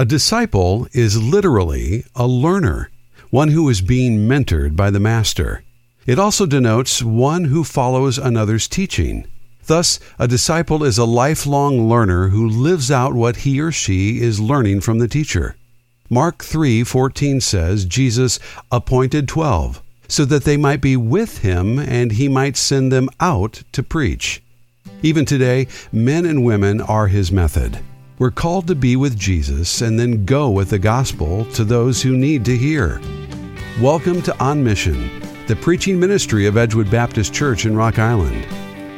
A disciple is literally a learner, one who is being mentored by the master. It also denotes one who follows another's teaching. Thus, a disciple is a lifelong learner who lives out what he or she is learning from the teacher. Mark 3:14 says Jesus appointed 12 so that they might be with him and he might send them out to preach. Even today, men and women are his method. We're called to be with Jesus and then go with the gospel to those who need to hear. Welcome to On Mission, the preaching ministry of Edgewood Baptist Church in Rock Island.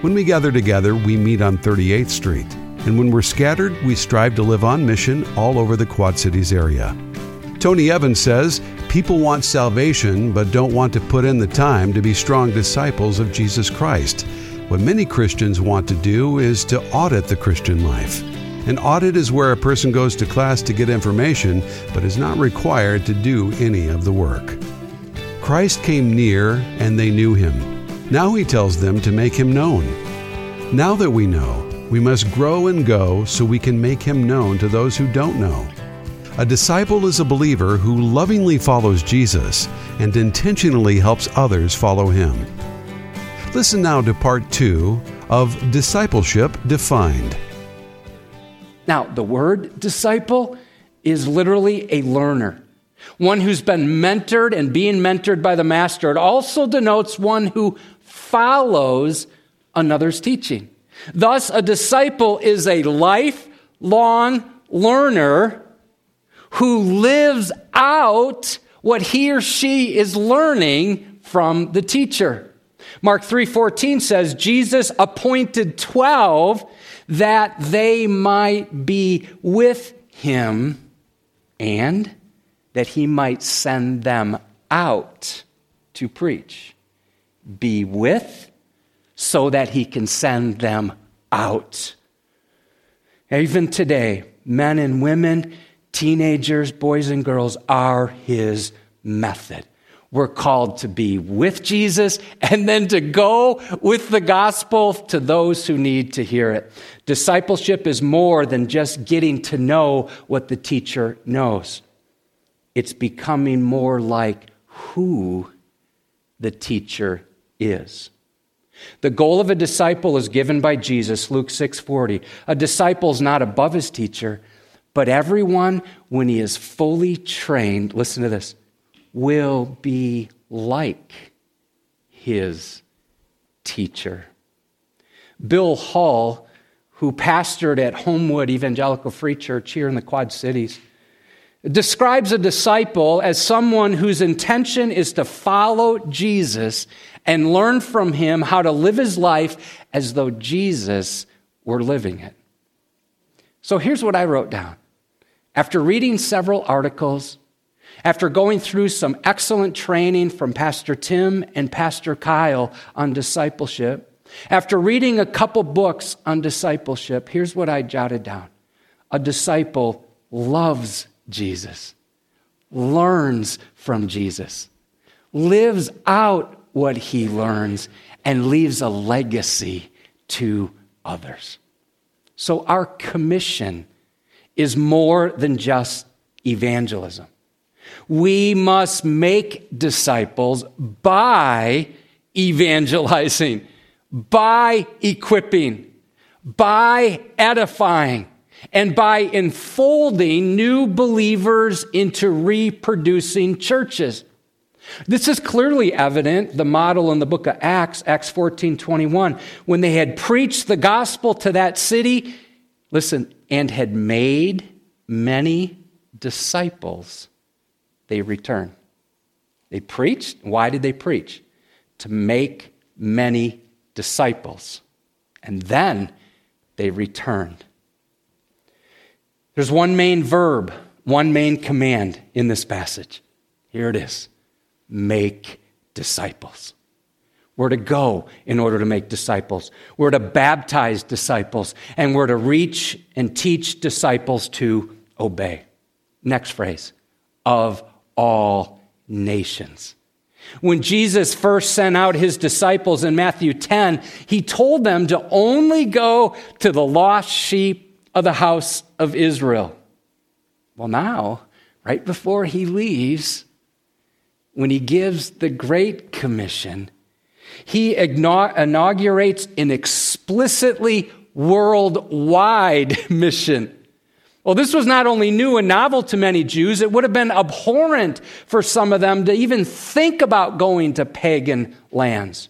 When we gather together, we meet on 38th Street, and when we're scattered, we strive to live on mission all over the Quad Cities area. Tony Evans says people want salvation but don't want to put in the time to be strong disciples of Jesus Christ. What many Christians want to do is to audit the Christian life. An audit is where a person goes to class to get information, but is not required to do any of the work. Christ came near, and they knew him. Now he tells them to make him known. Now that we know, we must grow and go so we can make him known to those who don't know. A disciple is a believer who lovingly follows Jesus and intentionally helps others follow him. Listen now to part two of Discipleship Defined. Now, the word disciple is literally a learner, one who's been mentored and being mentored by the master. It also denotes one who follows another's teaching. Thus, a disciple is a lifelong learner who lives out what he or she is learning from the teacher. Mark 3:14 says Jesus appointed 12 that they might be with him and that he might send them out to preach. Be with so that he can send them out. Even today, men and women, teenagers, boys and girls are his method. We're called to be with Jesus and then to go with the gospel to those who need to hear it. Discipleship is more than just getting to know what the teacher knows, it's becoming more like who the teacher is. The goal of a disciple is given by Jesus, Luke 6:40. A disciple is not above his teacher, but everyone when he is fully trained, listen to this, will be like his teacher. Bill Hall, who pastored at Homewood Evangelical Free Church here in the Quad Cities, describes a disciple as someone whose intention is to follow Jesus and learn from him how to live his life as though Jesus were living it. So here's what I wrote down. After reading several articles, after going through some excellent training from Pastor Tim and Pastor Kyle on discipleship, after reading a couple books on discipleship, here's what I jotted down. A disciple loves Jesus, learns from Jesus, lives out what he learns, and leaves a legacy to others. So, our commission is more than just evangelism. We must make disciples by evangelizing, by equipping, by edifying, and by enfolding new believers into reproducing churches. This is clearly evident, the model in the book of Acts, Acts 14 21, when they had preached the gospel to that city, listen, and had made many disciples they return. They preached. Why did they preach? To make many disciples. And then they returned. There's one main verb, one main command in this passage. Here it is make disciples. We're to go in order to make disciples. We're to baptize disciples, and we're to reach and teach disciples to obey. Next phrase of all nations. When Jesus first sent out his disciples in Matthew 10, he told them to only go to the lost sheep of the house of Israel. Well, now, right before he leaves, when he gives the Great Commission, he inaugurates an explicitly worldwide mission. Well, this was not only new and novel to many Jews, it would have been abhorrent for some of them to even think about going to pagan lands.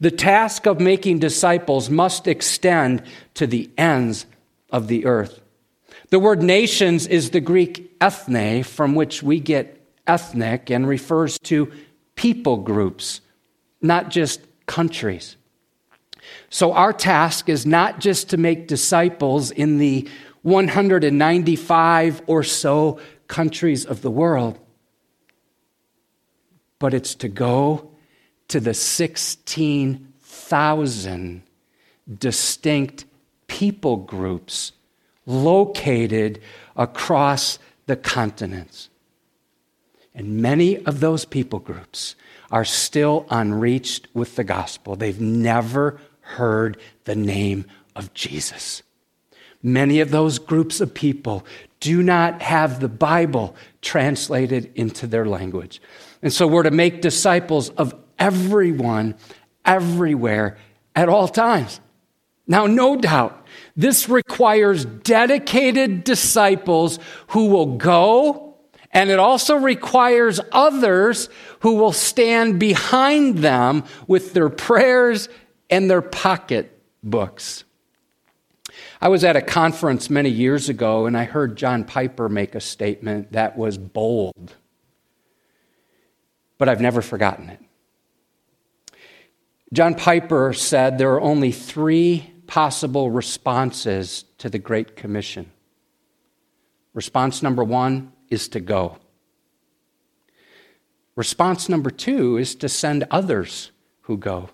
The task of making disciples must extend to the ends of the earth. The word nations is the Greek ethne, from which we get ethnic, and refers to people groups, not just countries. So, our task is not just to make disciples in the 195 or so countries of the world, but it's to go to the 16,000 distinct people groups located across the continents. And many of those people groups are still unreached with the gospel. They've never heard the name of Jesus. Many of those groups of people do not have the Bible translated into their language. And so we're to make disciples of everyone, everywhere, at all times. Now, no doubt, this requires dedicated disciples who will go, and it also requires others who will stand behind them with their prayers and their pocketbooks. I was at a conference many years ago and I heard John Piper make a statement that was bold, but I've never forgotten it. John Piper said there are only three possible responses to the Great Commission. Response number one is to go. Response number two is to send others who go.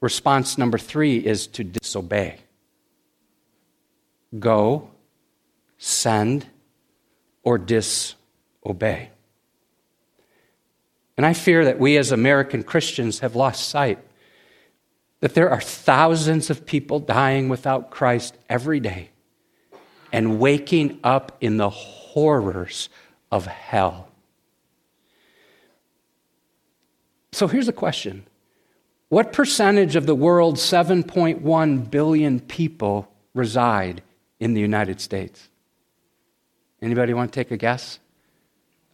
Response number three is to disobey go, send, or disobey. And I fear that we as American Christians have lost sight that there are thousands of people dying without Christ every day and waking up in the horrors of hell. So here's a question What percentage of the world's 7.1 billion people reside in the United States? Anybody want to take a guess?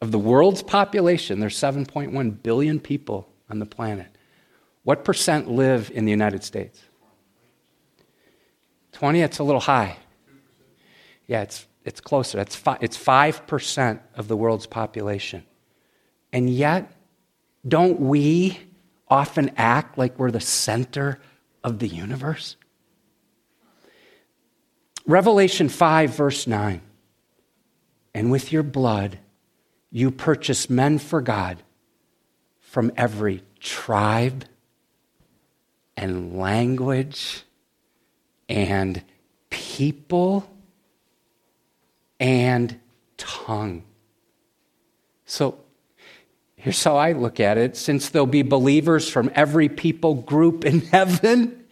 Of the world's population, there's 7.1 billion people on the planet. What percent live in the United States? 20, that's a little high. Yeah, it's, it's closer. It's, fi- it's 5% of the world's population. And yet, don't we often act like we're the center of the universe? Revelation 5, verse 9. And with your blood, you purchase men for God from every tribe and language and people and tongue. So here's how I look at it since there'll be believers from every people group in heaven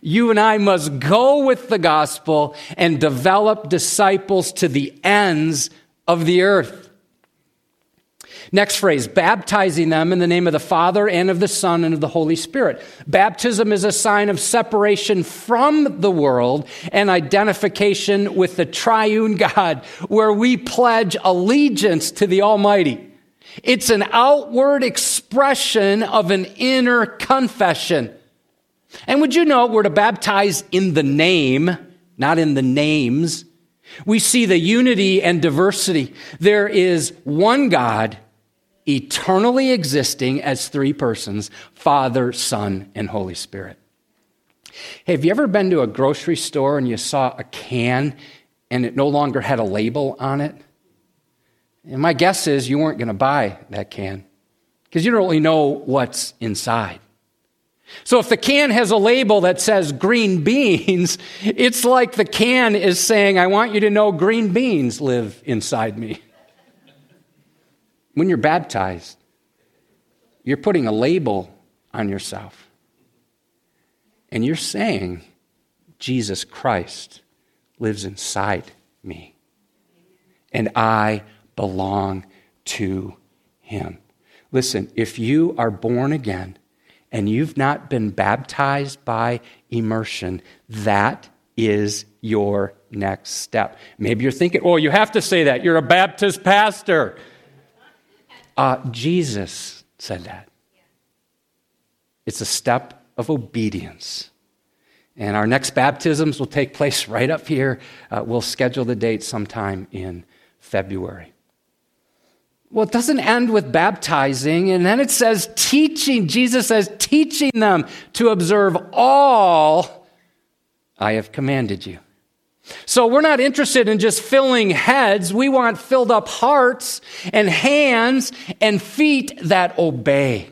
you and I must go with the gospel and develop disciples to the ends of the earth. Next phrase, baptizing them in the name of the Father and of the Son and of the Holy Spirit. Baptism is a sign of separation from the world and identification with the triune God, where we pledge allegiance to the Almighty. It's an outward expression of an inner confession. And would you know we're to baptize in the name, not in the names? We see the unity and diversity. There is one God eternally existing as three persons Father, Son, and Holy Spirit. Have you ever been to a grocery store and you saw a can and it no longer had a label on it? And my guess is you weren't going to buy that can because you don't really know what's inside. So if the can has a label that says green beans, it's like the can is saying, I want you to know green beans live inside me. When you're baptized, you're putting a label on yourself. And you're saying, Jesus Christ lives inside me. and I belong to him. Listen, if you are born again and you've not been baptized by immersion, that is your next step. Maybe you're thinking, oh, you have to say that. You're a Baptist pastor. Uh, Jesus said that. It's a step of obedience. And our next baptisms will take place right up here. Uh, we'll schedule the date sometime in February. Well, it doesn't end with baptizing, and then it says teaching. Jesus says, teaching them to observe all I have commanded you. So we're not interested in just filling heads. We want filled up hearts and hands and feet that obey.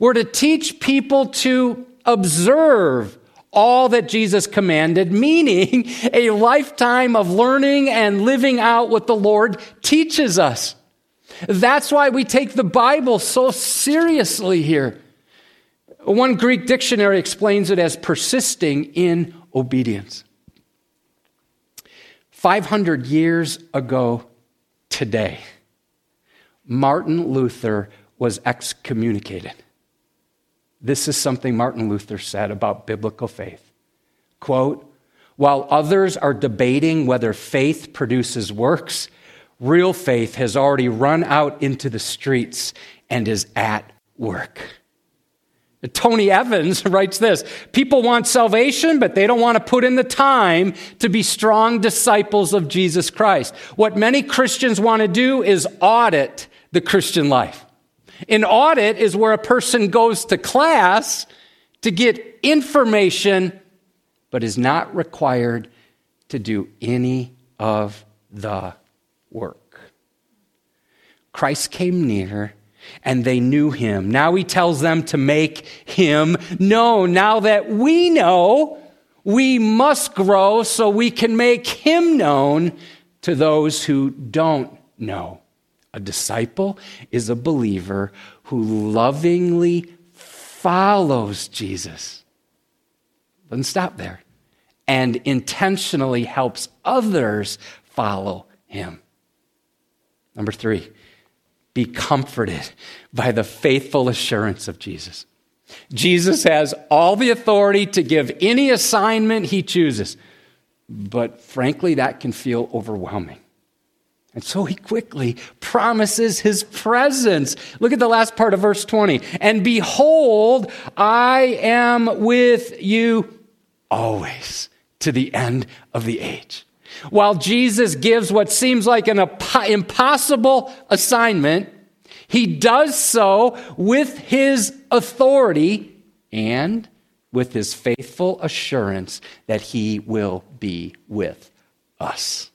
We're to teach people to observe all that Jesus commanded, meaning a lifetime of learning and living out what the Lord teaches us. That's why we take the Bible so seriously here. One Greek dictionary explains it as persisting in obedience. 500 years ago today, Martin Luther was excommunicated. This is something Martin Luther said about biblical faith. Quote, while others are debating whether faith produces works, real faith has already run out into the streets and is at work. Tony Evans writes this People want salvation, but they don't want to put in the time to be strong disciples of Jesus Christ. What many Christians want to do is audit the Christian life. An audit is where a person goes to class to get information, but is not required to do any of the work. Christ came near and they knew him. Now he tells them to make him known. Now that we know, we must grow so we can make him known to those who don't know. A disciple is a believer who lovingly follows Jesus. Doesn't stop there. And intentionally helps others follow him. Number three, be comforted by the faithful assurance of Jesus. Jesus has all the authority to give any assignment he chooses, but frankly, that can feel overwhelming. And so he quickly promises his presence. Look at the last part of verse 20. And behold, I am with you always to the end of the age. While Jesus gives what seems like an impossible assignment, he does so with his authority and with his faithful assurance that he will be with us.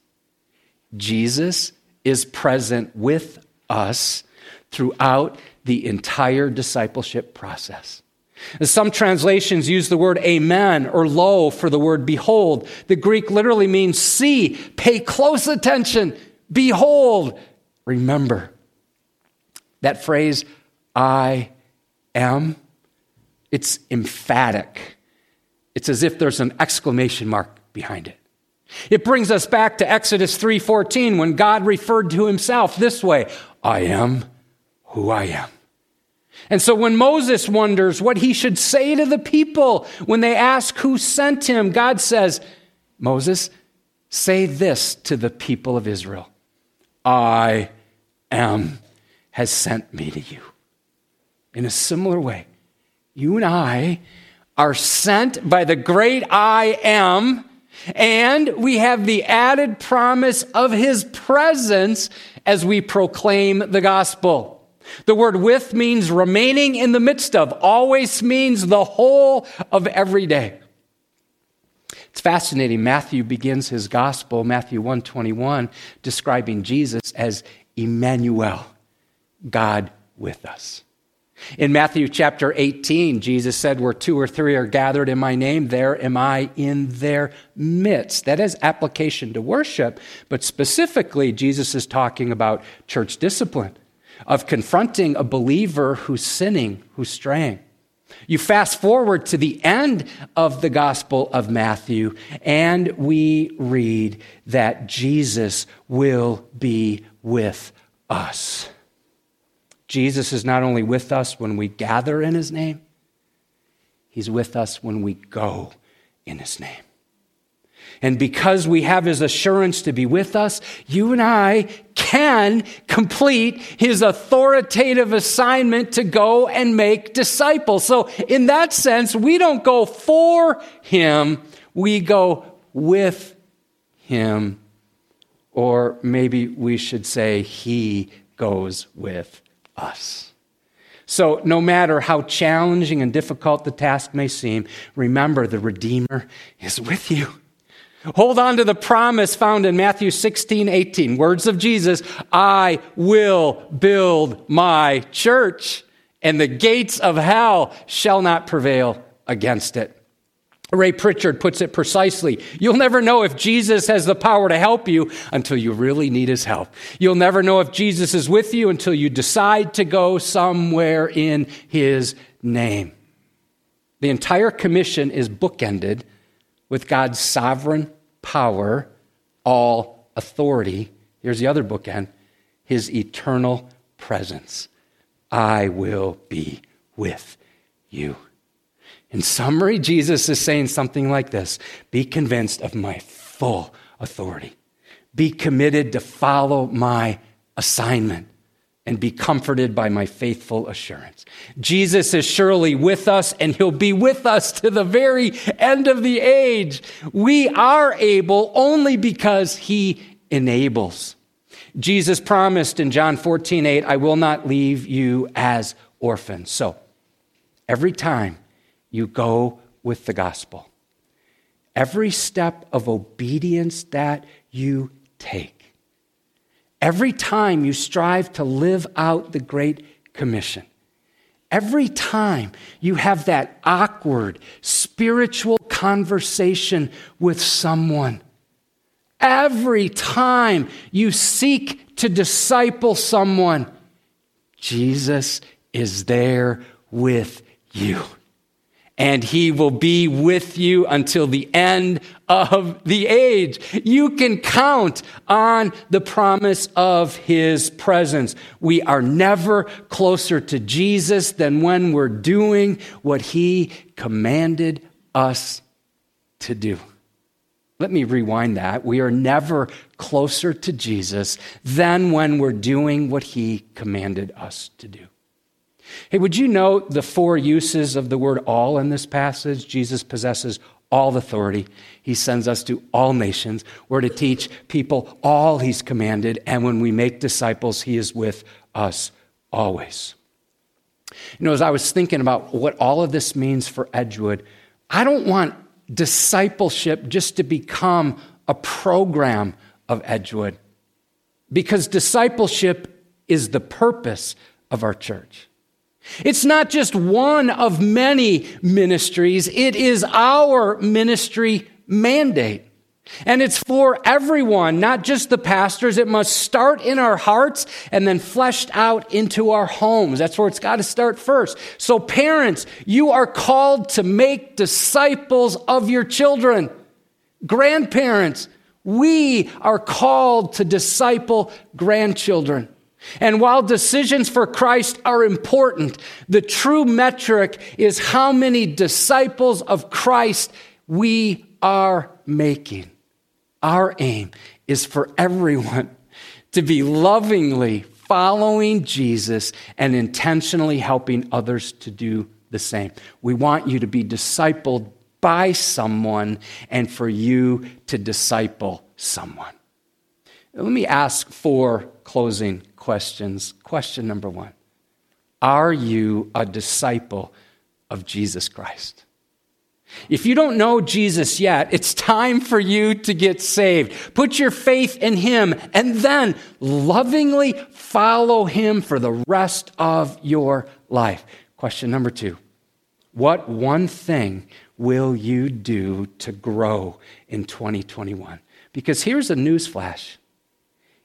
Jesus is present with us throughout the entire discipleship process. Some translations use the word amen or lo for the word behold. The Greek literally means see, pay close attention, behold, remember. That phrase, I am, it's emphatic. It's as if there's an exclamation mark behind it. It brings us back to Exodus 3:14 when God referred to himself this way, I am who I am. And so when Moses wonders what he should say to the people when they ask who sent him, God says, Moses, say this to the people of Israel I am has sent me to you. In a similar way, you and I are sent by the great I am, and we have the added promise of his presence as we proclaim the gospel. The word with means remaining in the midst of, always means the whole of every day. It's fascinating. Matthew begins his gospel, Matthew 121, describing Jesus as Emmanuel, God with us. In Matthew chapter 18, Jesus said, Where two or three are gathered in my name, there am I in their midst. That is application to worship, but specifically, Jesus is talking about church discipline of confronting a believer who's sinning, who's straying. You fast forward to the end of the Gospel of Matthew, and we read that Jesus will be with us. Jesus is not only with us when we gather in his name, he's with us when we go in his name. And because we have his assurance to be with us, you and I can complete his authoritative assignment to go and make disciples. So, in that sense, we don't go for him, we go with him. Or maybe we should say, he goes with us. So, no matter how challenging and difficult the task may seem, remember the Redeemer is with you. Hold on to the promise found in Matthew 16, 18. Words of Jesus I will build my church, and the gates of hell shall not prevail against it. Ray Pritchard puts it precisely. You'll never know if Jesus has the power to help you until you really need his help. You'll never know if Jesus is with you until you decide to go somewhere in his name. The entire commission is bookended with God's sovereign power, all authority. Here's the other bookend his eternal presence. I will be with you. In summary, Jesus is saying something like this Be convinced of my full authority. Be committed to follow my assignment and be comforted by my faithful assurance. Jesus is surely with us and he'll be with us to the very end of the age. We are able only because he enables. Jesus promised in John 14, 8, I will not leave you as orphans. So every time you go with the gospel, every step of obedience that you take, Every time you strive to live out the Great Commission, every time you have that awkward spiritual conversation with someone, every time you seek to disciple someone, Jesus is there with you and he will be with you until the end of the age. You can count on the promise of his presence. We are never closer to Jesus than when we're doing what he commanded us to do. Let me rewind that. We are never closer to Jesus than when we're doing what he commanded us to do. Hey, would you note the four uses of the word all in this passage? Jesus possesses all authority. He sends us to all nations. We're to teach people all he's commanded. And when we make disciples, he is with us always. You know, as I was thinking about what all of this means for Edgewood, I don't want discipleship just to become a program of Edgewood because discipleship is the purpose of our church. It's not just one of many ministries, it is our ministry mandate. And it's for everyone, not just the pastors. It must start in our hearts and then fleshed out into our homes. That's where it's got to start first. So, parents, you are called to make disciples of your children. Grandparents, we are called to disciple grandchildren. And while decisions for Christ are important, the true metric is how many disciples of Christ we are making. Our aim is for everyone to be lovingly following Jesus and intentionally helping others to do the same. We want you to be discipled by someone and for you to disciple someone. Let me ask four closing questions. Question number one Are you a disciple of Jesus Christ? If you don't know Jesus yet, it's time for you to get saved. Put your faith in Him and then lovingly follow Him for the rest of your life. Question number two What one thing will you do to grow in 2021? Because here's a newsflash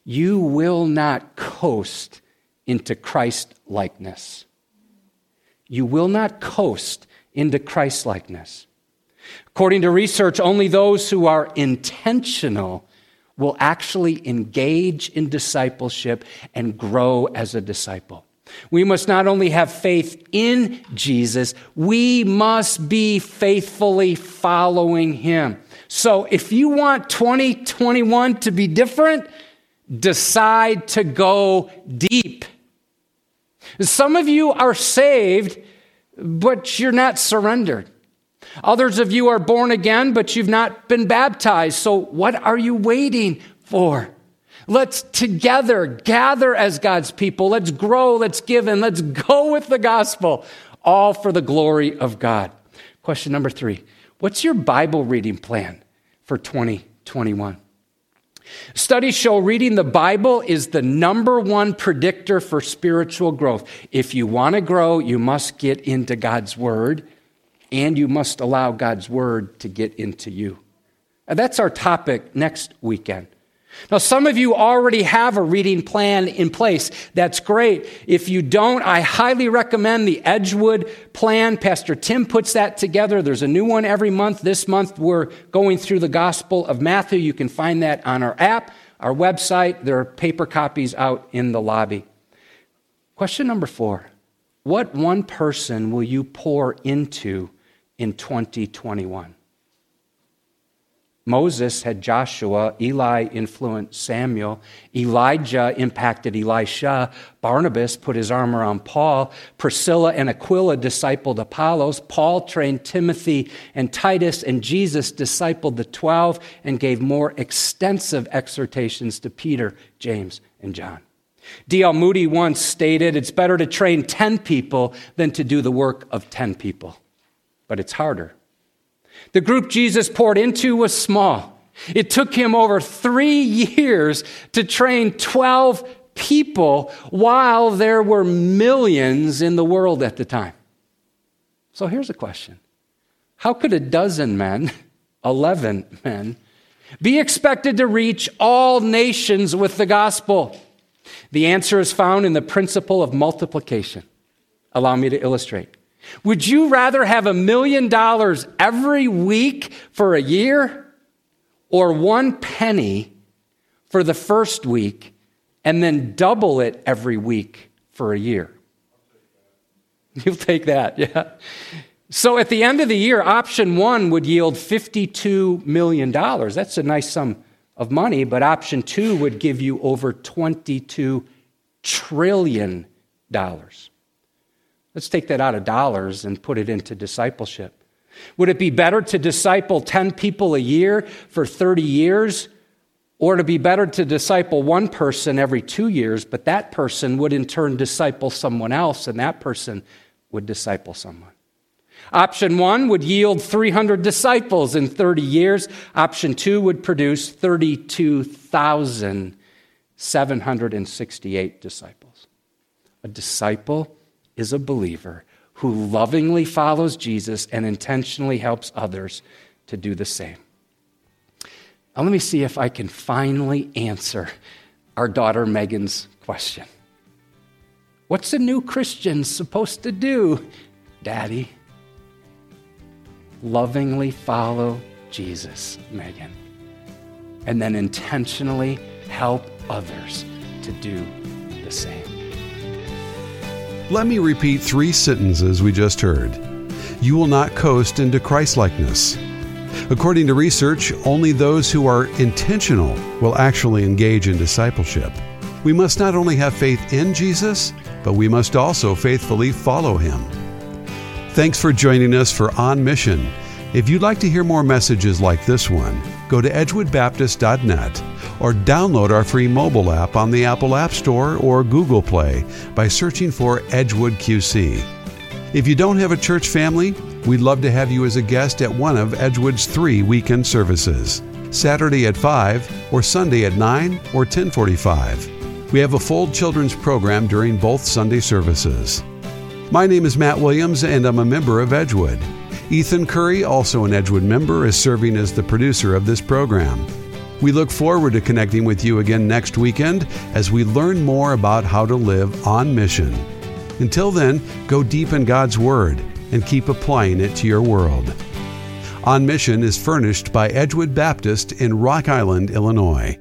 you will not coast into Christ likeness. You will not coast into Christlikeness. According to research, only those who are intentional will actually engage in discipleship and grow as a disciple. We must not only have faith in Jesus, we must be faithfully following him. So if you want 2021 to be different, decide to go deep. Some of you are saved, but you're not surrendered. Others of you are born again, but you've not been baptized. So what are you waiting for? Let's together gather as God's people. Let's grow, let's give, and let's go with the gospel, all for the glory of God. Question number three What's your Bible reading plan for 2021? Studies show reading the Bible is the number one predictor for spiritual growth. If you want to grow, you must get into God's Word, and you must allow God's Word to get into you. And that's our topic next weekend. Now, some of you already have a reading plan in place. That's great. If you don't, I highly recommend the Edgewood plan. Pastor Tim puts that together. There's a new one every month. This month, we're going through the Gospel of Matthew. You can find that on our app, our website. There are paper copies out in the lobby. Question number four What one person will you pour into in 2021? Moses had Joshua, Eli influenced Samuel, Elijah impacted Elisha, Barnabas put his arm around Paul, Priscilla and Aquila discipled Apollos, Paul trained Timothy and Titus, and Jesus discipled the twelve and gave more extensive exhortations to Peter, James, and John. D.L. Moody once stated, It's better to train 10 people than to do the work of 10 people, but it's harder. The group Jesus poured into was small. It took him over three years to train 12 people while there were millions in the world at the time. So here's a question How could a dozen men, 11 men, be expected to reach all nations with the gospel? The answer is found in the principle of multiplication. Allow me to illustrate. Would you rather have a million dollars every week for a year or one penny for the first week and then double it every week for a year? You'll take that, yeah. So at the end of the year, option one would yield $52 million. That's a nice sum of money, but option two would give you over $22 trillion. Let's take that out of dollars and put it into discipleship. Would it be better to disciple 10 people a year for 30 years? Or to be better to disciple one person every two years, but that person would in turn disciple someone else, and that person would disciple someone. Option one would yield 300 disciples in 30 years. Option two would produce 32,768 disciples. A disciple is a believer who lovingly follows Jesus and intentionally helps others to do the same. Now, let me see if I can finally answer our daughter Megan's question. What's a new Christian supposed to do, Daddy? Lovingly follow Jesus, Megan, and then intentionally help others to do the same. Let me repeat three sentences we just heard. You will not coast into Christlikeness. According to research, only those who are intentional will actually engage in discipleship. We must not only have faith in Jesus, but we must also faithfully follow him. Thanks for joining us for On Mission. If you'd like to hear more messages like this one, go to edgewoodbaptist.net or download our free mobile app on the Apple App Store or Google Play by searching for Edgewood QC. If you don't have a church family, we'd love to have you as a guest at one of Edgewood's three weekend services. Saturday at 5 or Sunday at 9 or 1045. We have a full children's program during both Sunday services. My name is Matt Williams and I'm a member of Edgewood. Ethan Curry, also an Edgewood member, is serving as the producer of this program. We look forward to connecting with you again next weekend as we learn more about how to live on mission. Until then, go deep in God's Word and keep applying it to your world. On Mission is furnished by Edgewood Baptist in Rock Island, Illinois.